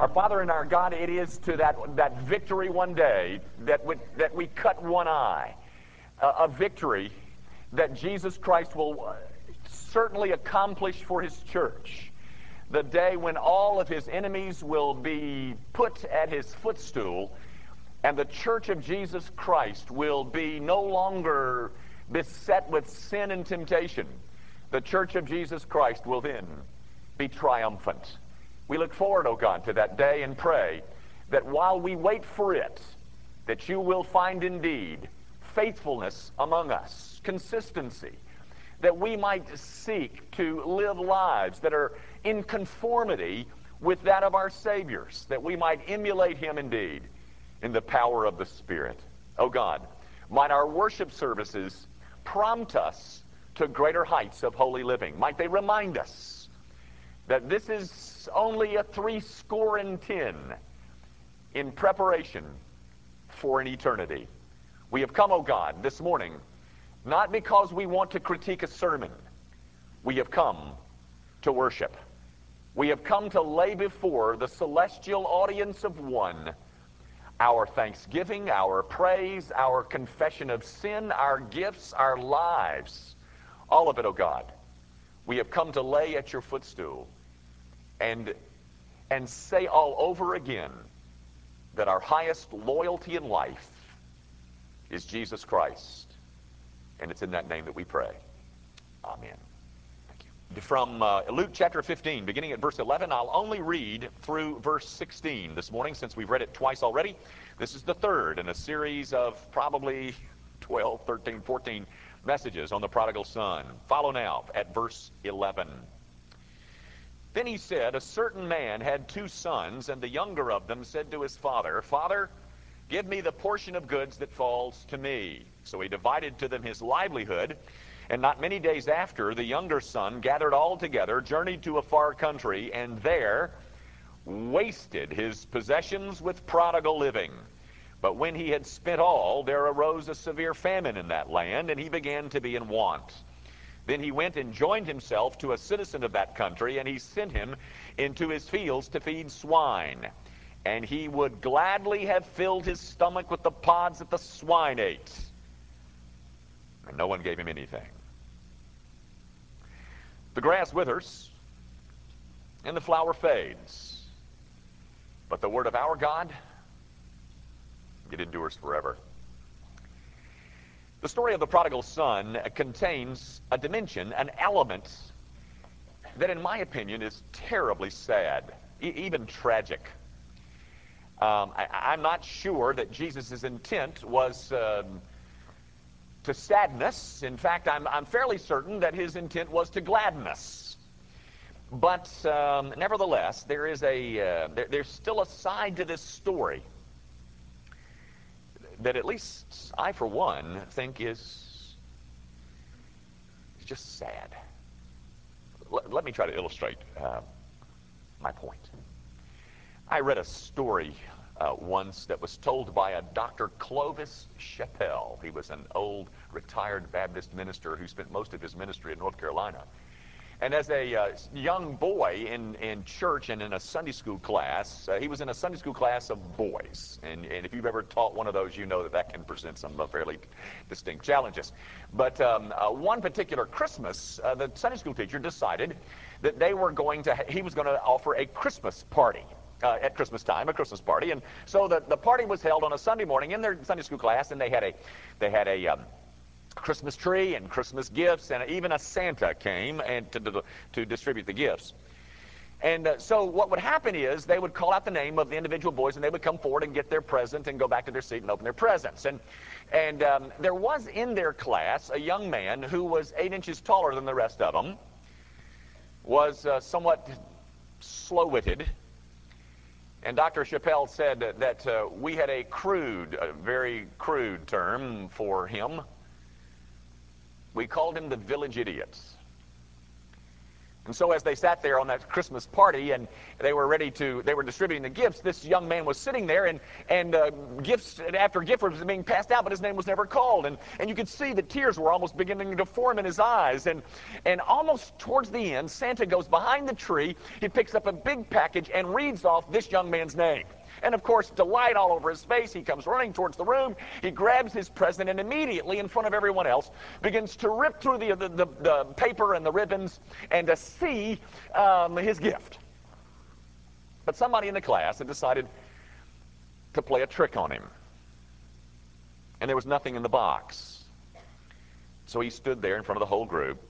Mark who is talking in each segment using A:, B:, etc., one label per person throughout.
A: Our Father and our God, it is to that, that victory one day that, we, that we cut one eye. a victory that Jesus Christ will uh, certainly accomplish for his church. The day when all of his enemies will be put at his footstool and the church of Jesus Christ will be no longer beset with sin and temptation. The church of Jesus Christ will then be triumphant. We look forward, O oh God, to that day and pray that while we wait for it, that you will find indeed faithfulness among us, consistency, that we might seek to live lives that are in conformity with that of our Savior's, that we might emulate Him indeed in the power of the Spirit. Oh God, might our worship services prompt us to greater heights of holy living. Might they remind us that this is only a three score and ten in preparation for an eternity. We have come, O oh God, this morning, not because we want to critique a sermon. We have come to worship. We have come to lay before the celestial audience of one our thanksgiving, our praise, our confession of sin, our gifts, our lives. All of it, O oh God. We have come to lay at your footstool and, and say all over again that our highest loyalty in life is Jesus Christ. And it's in that name that we pray. Amen. Thank you. From uh, Luke chapter 15, beginning at verse 11, I'll only read through verse 16 this morning since we've read it twice already. This is the third in a series of probably 12, 13, 14 messages on the prodigal son. Follow now at verse 11. Then he said, A certain man had two sons, and the younger of them said to his father, Father, Give me the portion of goods that falls to me. So he divided to them his livelihood. And not many days after, the younger son gathered all together, journeyed to a far country, and there wasted his possessions with prodigal living. But when he had spent all, there arose a severe famine in that land, and he began to be in want. Then he went and joined himself to a citizen of that country, and he sent him into his fields to feed swine and he would gladly have filled his stomach with the pods that the swine ate. And no one gave him anything. The grass withers, and the flower fades. But the word of our God, it endures forever. The story of the prodigal son contains a dimension, an element, that in my opinion is terribly sad, e- even tragic. Um, I, am not sure that Jesus' intent was um, to sadness. In fact, I'm, I'm fairly certain that his intent was to gladness. But um, nevertheless, there is a uh, there, there's still a side to this story that at least I, for one, think is, just sad. L- let me try to illustrate uh, my point. I read a story uh, once that was told by a Dr. Clovis Chappell. He was an old retired Baptist minister who spent most of his ministry in North Carolina. And as a uh, young boy in, in church and in a Sunday school class, uh, he was in a Sunday school class of boys. And, and if you've ever taught one of those, you know that that can present some fairly distinct challenges. But um, uh, one particular Christmas, uh, the Sunday school teacher decided that they were going to, he was going to offer a Christmas party uh, at Christmas time, a Christmas party. And so the, the party was held on a Sunday morning in their Sunday school class, and they had a, they had a um, Christmas tree and Christmas gifts, and even a Santa came and to, to, distribute the gifts. And uh, so what would happen is they would call out the name of the individual boys, and they would come forward and get their present and go back to their seat and open their presents. And, and um, there was in their class a young man who was eight inches taller than the rest of them, was uh, somewhat slow-witted, and Dr. Chappell said that, that uh, we had a crude, a very crude term for him. We called him the village idiots. And so as they sat there on that Christmas party and they were ready to, they were distributing the gifts, this young man was sitting there and, and uh, gifts after gift was being passed out, but his name was never called. And, and you could see the tears were almost beginning to form in his eyes. And, and almost towards the end, Santa goes behind the tree, he picks up a big package and reads off this young man's name. And of course, delight all over his face. He comes running towards the room. He grabs his present and immediately, in front of everyone else, begins to rip through the, the, the, the paper and the ribbons and to see um, his gift. But somebody in the class had decided to play a trick on him. And there was nothing in the box. So he stood there in front of the whole group,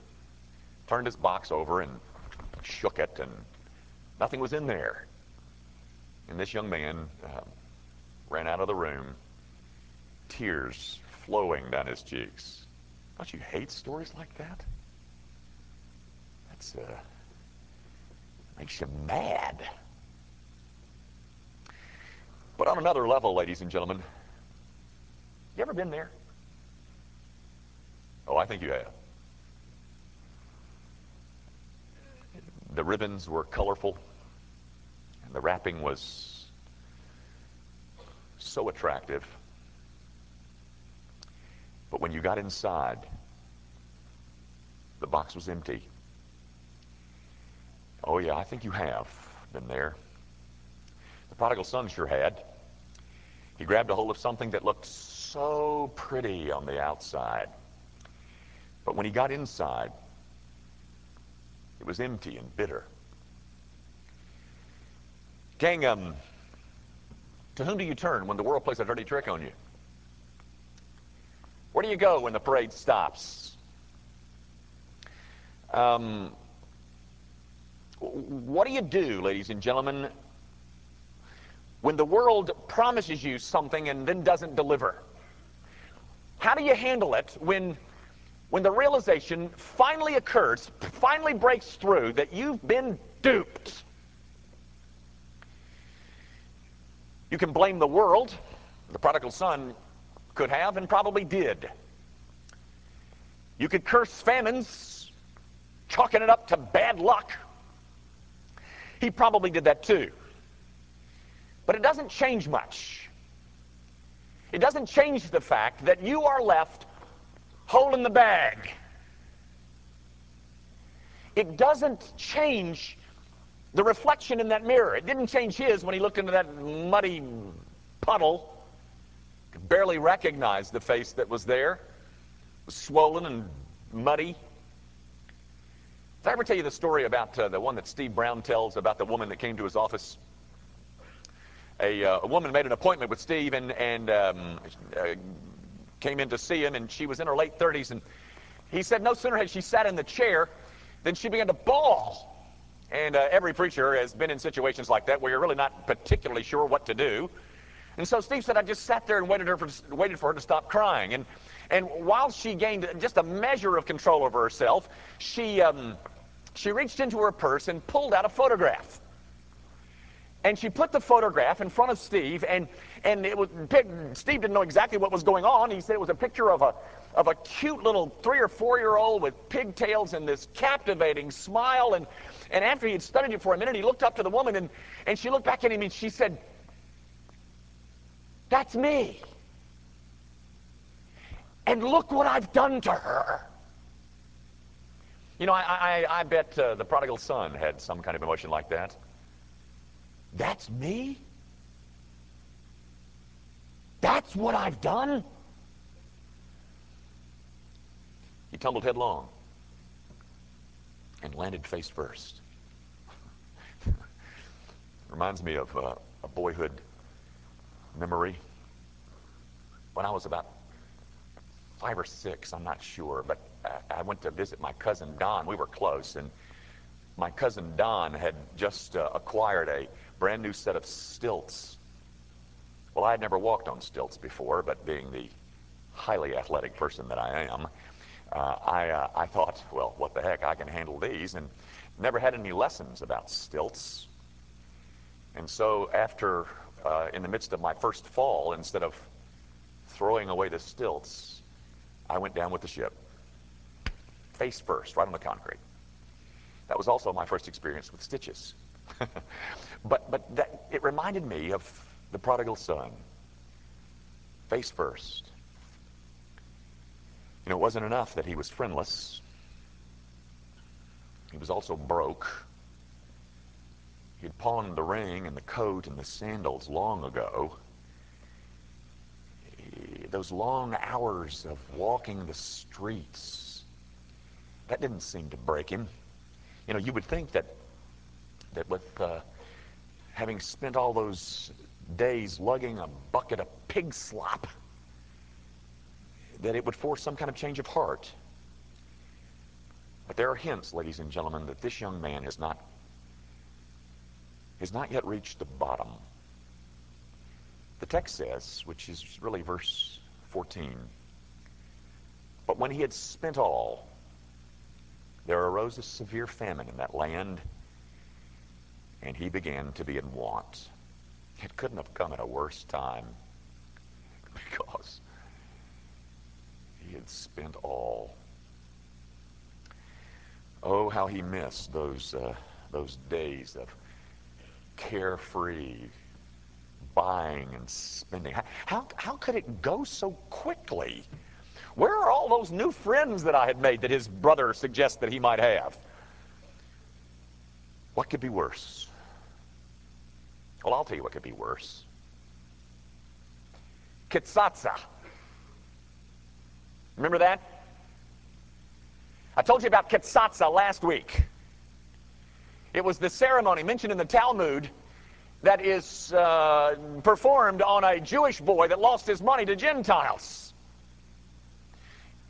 A: turned his box over and shook it, and nothing was in there. And this young man uh, ran out of the room, tears flowing down his cheeks. Don't you hate stories like that? That's uh, makes you mad. But on another level, ladies and gentlemen, you ever been there? Oh, I think you have. The ribbons were colorful. And the wrapping was so attractive. But when you got inside, the box was empty. Oh, yeah, I think you have been there. The prodigal son sure had. He grabbed a hold of something that looked so pretty on the outside. But when he got inside, it was empty and bitter. Gang, um, to whom do you turn when the world plays a dirty trick on you? Where do you go when the parade stops? Um, what do you do, ladies and gentlemen, when the world promises you something and then doesn't deliver? How do you handle it when, when the realization finally occurs, finally breaks through that you've been duped? You can blame the world. The prodigal son could have and probably did. You could curse famines, chalking it up to bad luck. He probably did that too. But it doesn't change much. It doesn't change the fact that you are left holding the bag. It doesn't change the reflection in that mirror. It didn't change his when he looked into that muddy puddle. Could barely recognize the face that was there. It was swollen and muddy. Did I ever tell you the story about uh, the one that Steve Brown tells about the woman that came to his office? A, uh, a woman made an appointment with Steve and, and um, uh, came in to see him, and she was in her late 30s. And he said no sooner had she sat in the chair than she began to bawl and uh, every preacher has been in situations like that where you're really not particularly sure what to do. And so Steve said, I just sat there and waited, her for, waited for her to stop crying. And, and while she gained just a measure of control over herself, she, um, she reached into her purse and pulled out a photograph. And she put the photograph in front of Steve, and, and it was, Steve didn't know exactly what was going on. He said it was a picture of a, of a cute little three or four year old with pigtails and this captivating smile. And and after he had studied it for a minute, he looked up to the woman and, and she looked back at him and she said, That's me. And look what I've done to her. You know, I, I, I bet uh, the prodigal son had some kind of emotion like that. That's me? That's what I've done? He tumbled headlong and landed face first. Reminds me of uh, a boyhood memory. When I was about five or six, I'm not sure, but I, I went to visit my cousin Don. We were close, and my cousin Don had just uh, acquired a brand new set of stilts. Well, I had never walked on stilts before, but being the highly athletic person that I am, uh, I, uh, I thought, well, what the heck, I can handle these, and never had any lessons about stilts. And so after, uh, in the midst of my first fall, instead of throwing away the stilts, I went down with the ship, face first, right on the concrete. That was also my first experience with stitches. but but that, it reminded me of the prodigal son. Face first. You know, it wasn't enough that he was friendless. He was also broke. He had pawned the ring and the coat and the sandals long ago. Those long hours of walking the streets, that didn't seem to break him. You know, you would think that that with uh, having spent all those days lugging a bucket of pig slop, that it would force some kind of change of heart. But there are hints, ladies and gentlemen, that this young man has not has not yet reached the bottom. The text says, which is really verse 14, but when he had spent all, there arose a severe famine in that land, and he began to be in want. It couldn't have come at a worse time because he had spent all. Oh, how he missed those, uh, those days of carefree buying and spending. How, how could it go so quickly? Where are all those new friends that I had made that his brother suggests that he might have? What could be worse? Well, I'll tell you what could be worse. Kitsatsa. Remember that? I told you about Kitsatsa last week. It was the ceremony mentioned in the Talmud that is uh, performed on a Jewish boy that lost his money to Gentiles.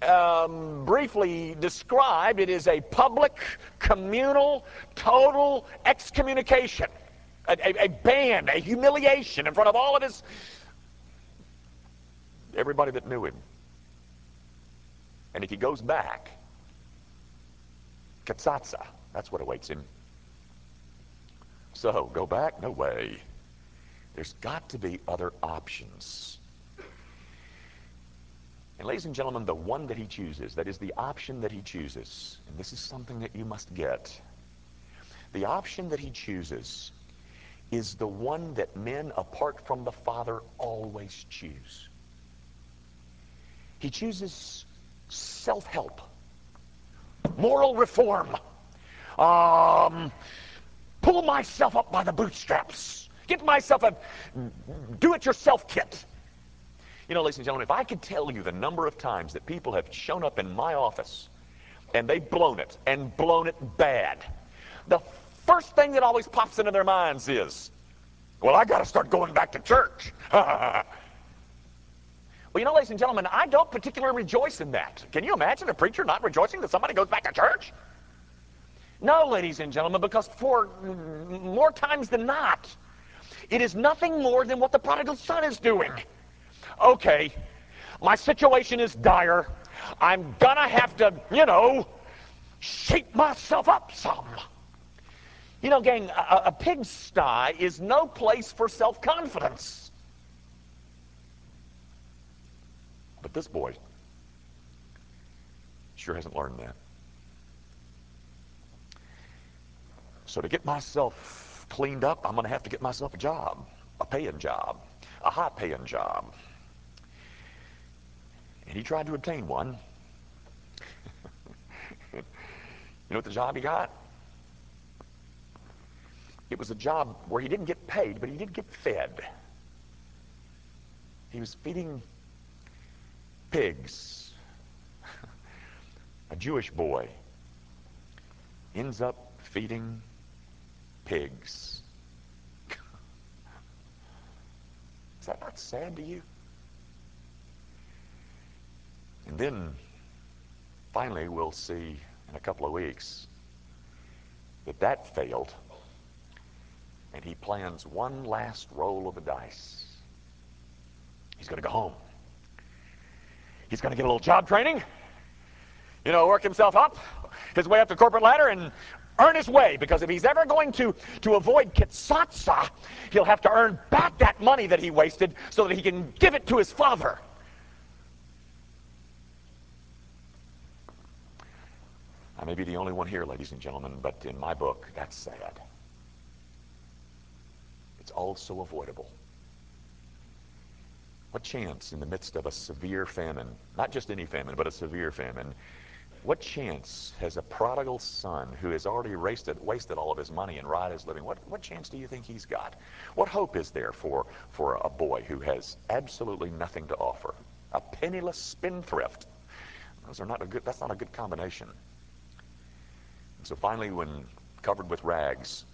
A: Um, briefly described, it is a public, communal, total excommunication, a, a, a ban, a humiliation in front of all of his, everybody that knew him. And if he goes back, katsatsa, that's what awaits him. So, go back? No way. There's got to be other options. And ladies and gentlemen, the one that he chooses, that is the option that he chooses, and this is something that you must get. The option that he chooses is the one that men apart from the Father always choose. He chooses self-help, moral reform, um, pull myself up by the bootstraps, get myself a do-it-yourself kit. You know, ladies and gentlemen, if I could tell you the number of times that people have shown up in my office and they've blown it and blown it bad, the first thing that always pops into their minds is, well, I got to start going back to church. well, you know, ladies and gentlemen, I don't particularly rejoice in that. Can you imagine a preacher not rejoicing that somebody goes back to church? No, ladies and gentlemen, because for more times than not, it is nothing more than what the prodigal son is doing. Okay, my situation is dire. I'm gonna have to, you know, shape myself up some. You know, gang, a, a pigsty is no place for self-confidence. But this boy sure hasn't learned that. So to get myself cleaned up, I'm going to have to get myself a job, a paying job, a high paying job. And he tried to obtain one. you know what the job he got? It was a job where he didn't get paid, but he did get fed. He was feeding pigs. a Jewish boy ends up feeding pigs. Is that not sad to you? And then finally we'll see in a couple of weeks that that failed and he plans one last roll of the dice. He's going to go home. He's going to get a little job training, you know, work himself up, his way up the corporate ladder, and earn his way because if he's ever going to, to avoid kitsatsa, he'll have to earn back that money that he wasted so that he can give it to his father. I may be the only one here, ladies and gentlemen, but in my book, that's sad. It's also avoidable. What chance in the midst of a severe famine, not just any famine, but a severe famine, what chance has a prodigal son who has already wasted, wasted all of his money and riotous living, what, what chance do you think he's got? What hope is there for, for a boy who has absolutely nothing to offer? A penniless spendthrift. Those are not a good, that's not a good combination. And so finally, when covered with rags,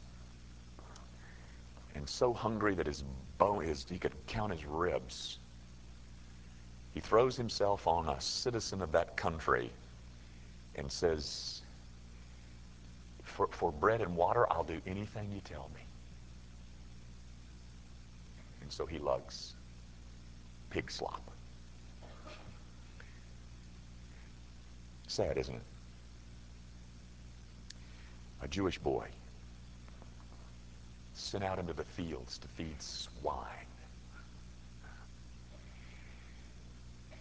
A: and so hungry that his bone, his, he could count his ribs, he throws himself on a citizen of that country and says, for, for bread and water, I'll do anything you tell me. And so he lugs pig slop. Sad, isn't it? A Jewish boy sent out into the fields to feed swine.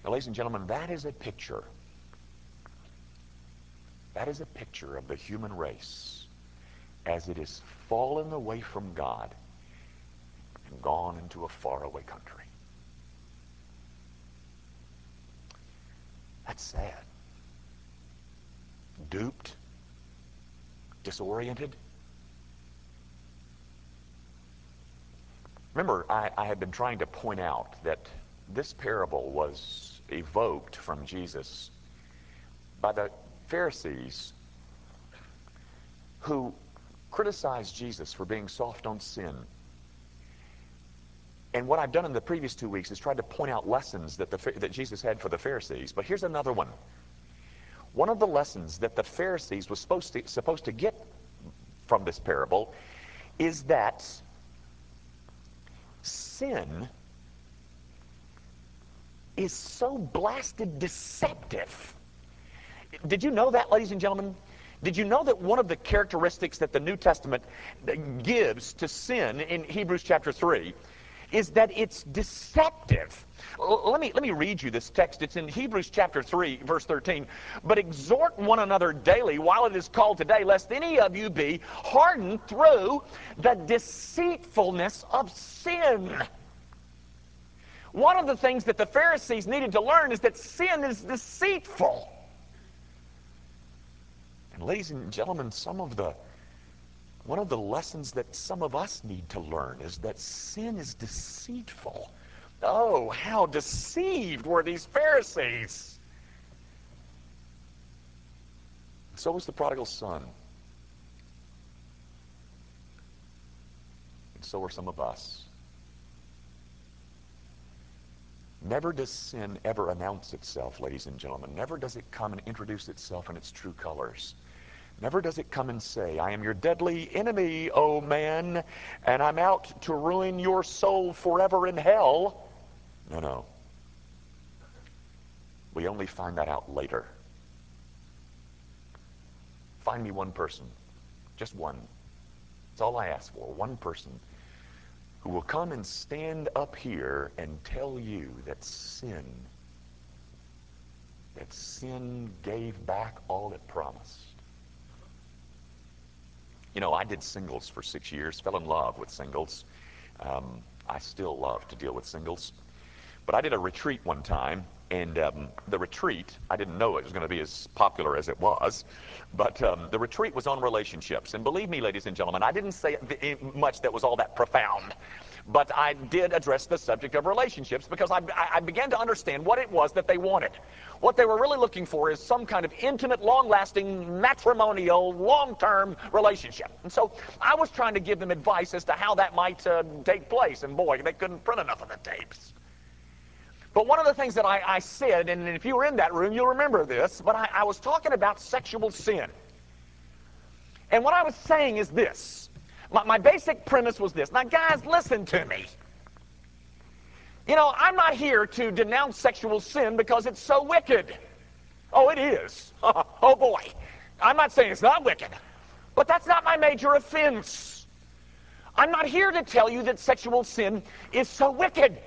A: Now, ladies and gentlemen, that is a picture that is a picture of the human race as it has fallen away from God and gone into a faraway country. That's sad. Duped, disoriented. Remember, I, I had been trying to point out that this parable was evoked from Jesus by the Pharisees who criticized Jesus for being soft on sin. And what I've done in the previous two weeks is tried to point out lessons that, the, that Jesus had for the Pharisees. But here's another one. One of the lessons that the Pharisees was supposed to, supposed to get from this parable is that sin is so blasted deceptive did you know that, ladies and gentlemen? Did you know that one of the characteristics that the New Testament gives to sin in Hebrews chapter 3 is that it's deceptive? Let me, let me read you this text. It's in Hebrews chapter 3, verse 13. But exhort one another daily while it is called today, lest any of you be hardened through the deceitfulness of sin. One of the things that the Pharisees needed to learn is that sin is deceitful. And ladies and gentlemen, some of the one of the lessons that some of us need to learn is that sin is deceitful. Oh, how deceived were these Pharisees. So was the prodigal son. And so are some of us. Never does sin ever announce itself, ladies and gentlemen. Never does it come and introduce itself in its true colors. Never does it come and say, I am your deadly enemy, O man, and I'm out to ruin your soul forever in hell. No, no. We only find that out later. Find me one person, just one. That's all I ask for, one person who will come and stand up here and tell you that sin, that sin gave back all it promised. You know, I did singles for six years, fell in love with singles. Um, I still love to deal with singles. But I did a retreat one time, and um, the retreat, I didn't know it was going to be as popular as it was, but um, the retreat was on relationships. And believe me, ladies and gentlemen, I didn't say much that was all that profound. But I did address the subject of relationships because I, I began to understand what it was that they wanted. What they were really looking for is some kind of intimate, long-lasting, matrimonial, long-term relationship. And so I was trying to give them advice as to how that might uh, take place. And boy, they couldn't print enough of the tapes. But one of the things that I, I said, and if you were in that room, you'll remember this, but I, I was talking about sexual sin. And what I was saying is this my, my basic premise was this. Now, guys, listen to me. You know, I'm not here to denounce sexual sin because it's so wicked. Oh, it is. oh, boy. I'm not saying it's not wicked, but that's not my major offense. I'm not here to tell you that sexual sin is so wicked.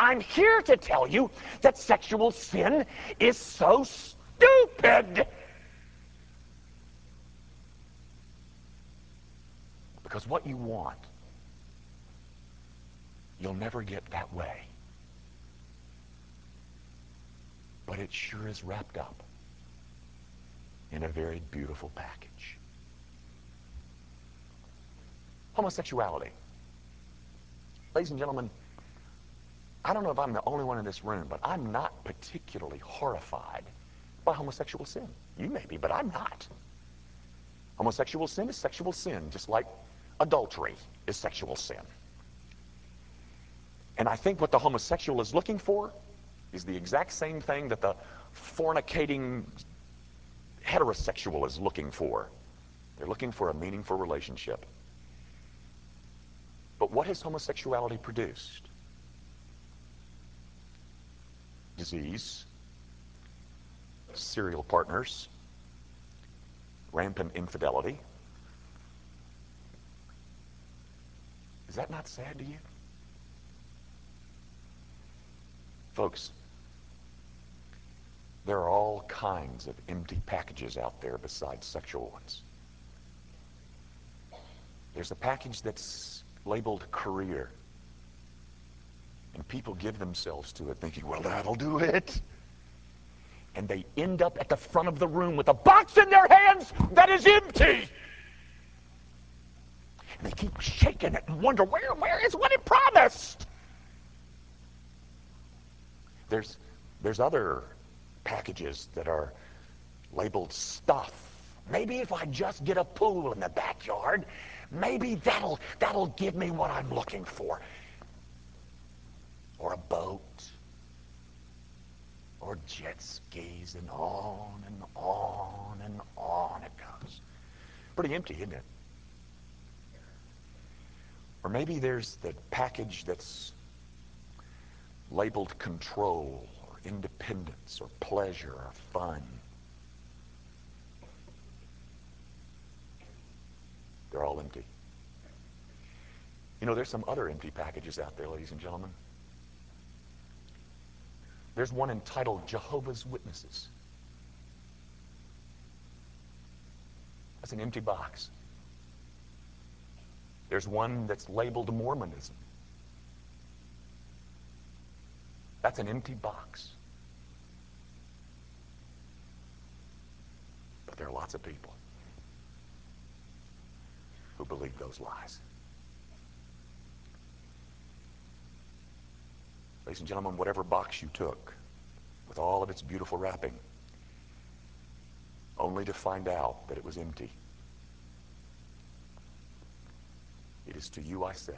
A: I'm here to tell you that sexual sin is so stupid. Because what you want, you'll never get that way. But it sure is wrapped up in a very beautiful package. Homosexuality. Ladies and gentlemen, I don't know if I'm the only one in this room, but I'm not particularly horrified by homosexual sin. You may be, but I'm not. Homosexual sin is sexual sin, just like adultery is sexual sin. And I think what the homosexual is looking for is the exact same thing that the fornicating heterosexual is looking for. They're looking for a meaningful relationship. But what has homosexuality produced? Disease, serial partners, rampant infidelity. Is that not sad to you? Folks, there are all kinds of empty packages out there besides sexual ones. There's a package that's labeled career. And people give themselves to it thinking, well, that'll do it. And they end up at the front of the room with a box in their hands that is empty. And they keep shaking it and wonder, where, where is what it promised? There's, there's other packages that are labeled stuff. Maybe if I just get a pool in the backyard, maybe that'll that'll give me what I'm looking for. Or a boat. Or jet skis and on and on and on it goes. Pretty empty, isn't it? Or maybe there's the package that's labeled control or independence or pleasure or fun. They're all empty. You know, there's some other empty packages out there, ladies and gentlemen. There's one entitled Jehovah's Witnesses. That's an empty box. There's one that's labeled Mormonism. That's an empty box. But there are lots of people who believe those lies. Ladies and gentlemen, whatever box you took, with all of its beautiful wrapping, only to find out that it was empty. It is to you I say,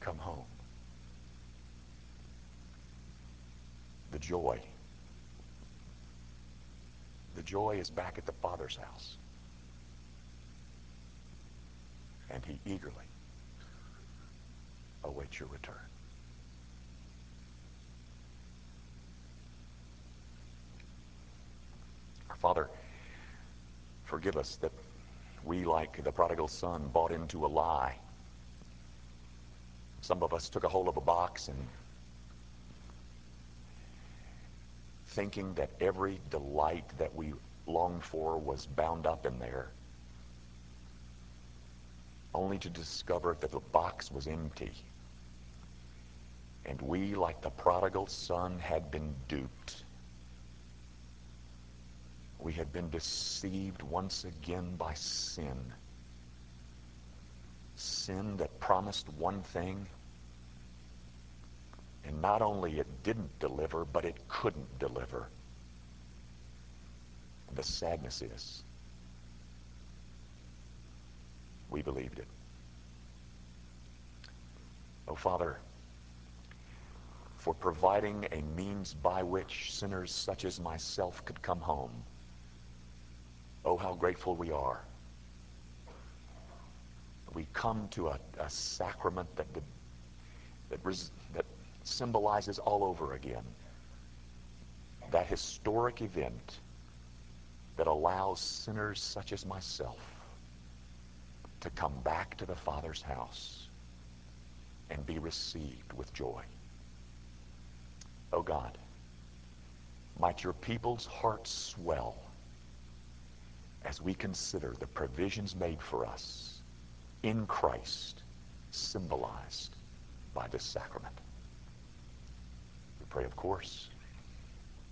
A: come home. The joy. The joy is back at the Father's house. And he eagerly your return. Our Father, forgive us that we, like the prodigal son, bought into a lie some of us took a hold of a box and thinking that every delight that we longed for was bound up in there, only to discover that the box was empty. And we, like the prodigal son, had been duped. We had been deceived once again by sin sin that promised one thing, and not only it didn't deliver, but it couldn't deliver. And the sadness is, we believed it. Oh, Father, for providing a means by which sinners such as myself could come home. Oh, how grateful we are we come to a, a sacrament that, that, res, that symbolizes all over again that historic event that allows sinners such as myself to come back to the Father's house and be received with joy. Oh God, might your people's hearts swell as we consider the provisions made for us in Christ, symbolized by this sacrament. We pray, of course,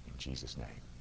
A: in Jesus' name.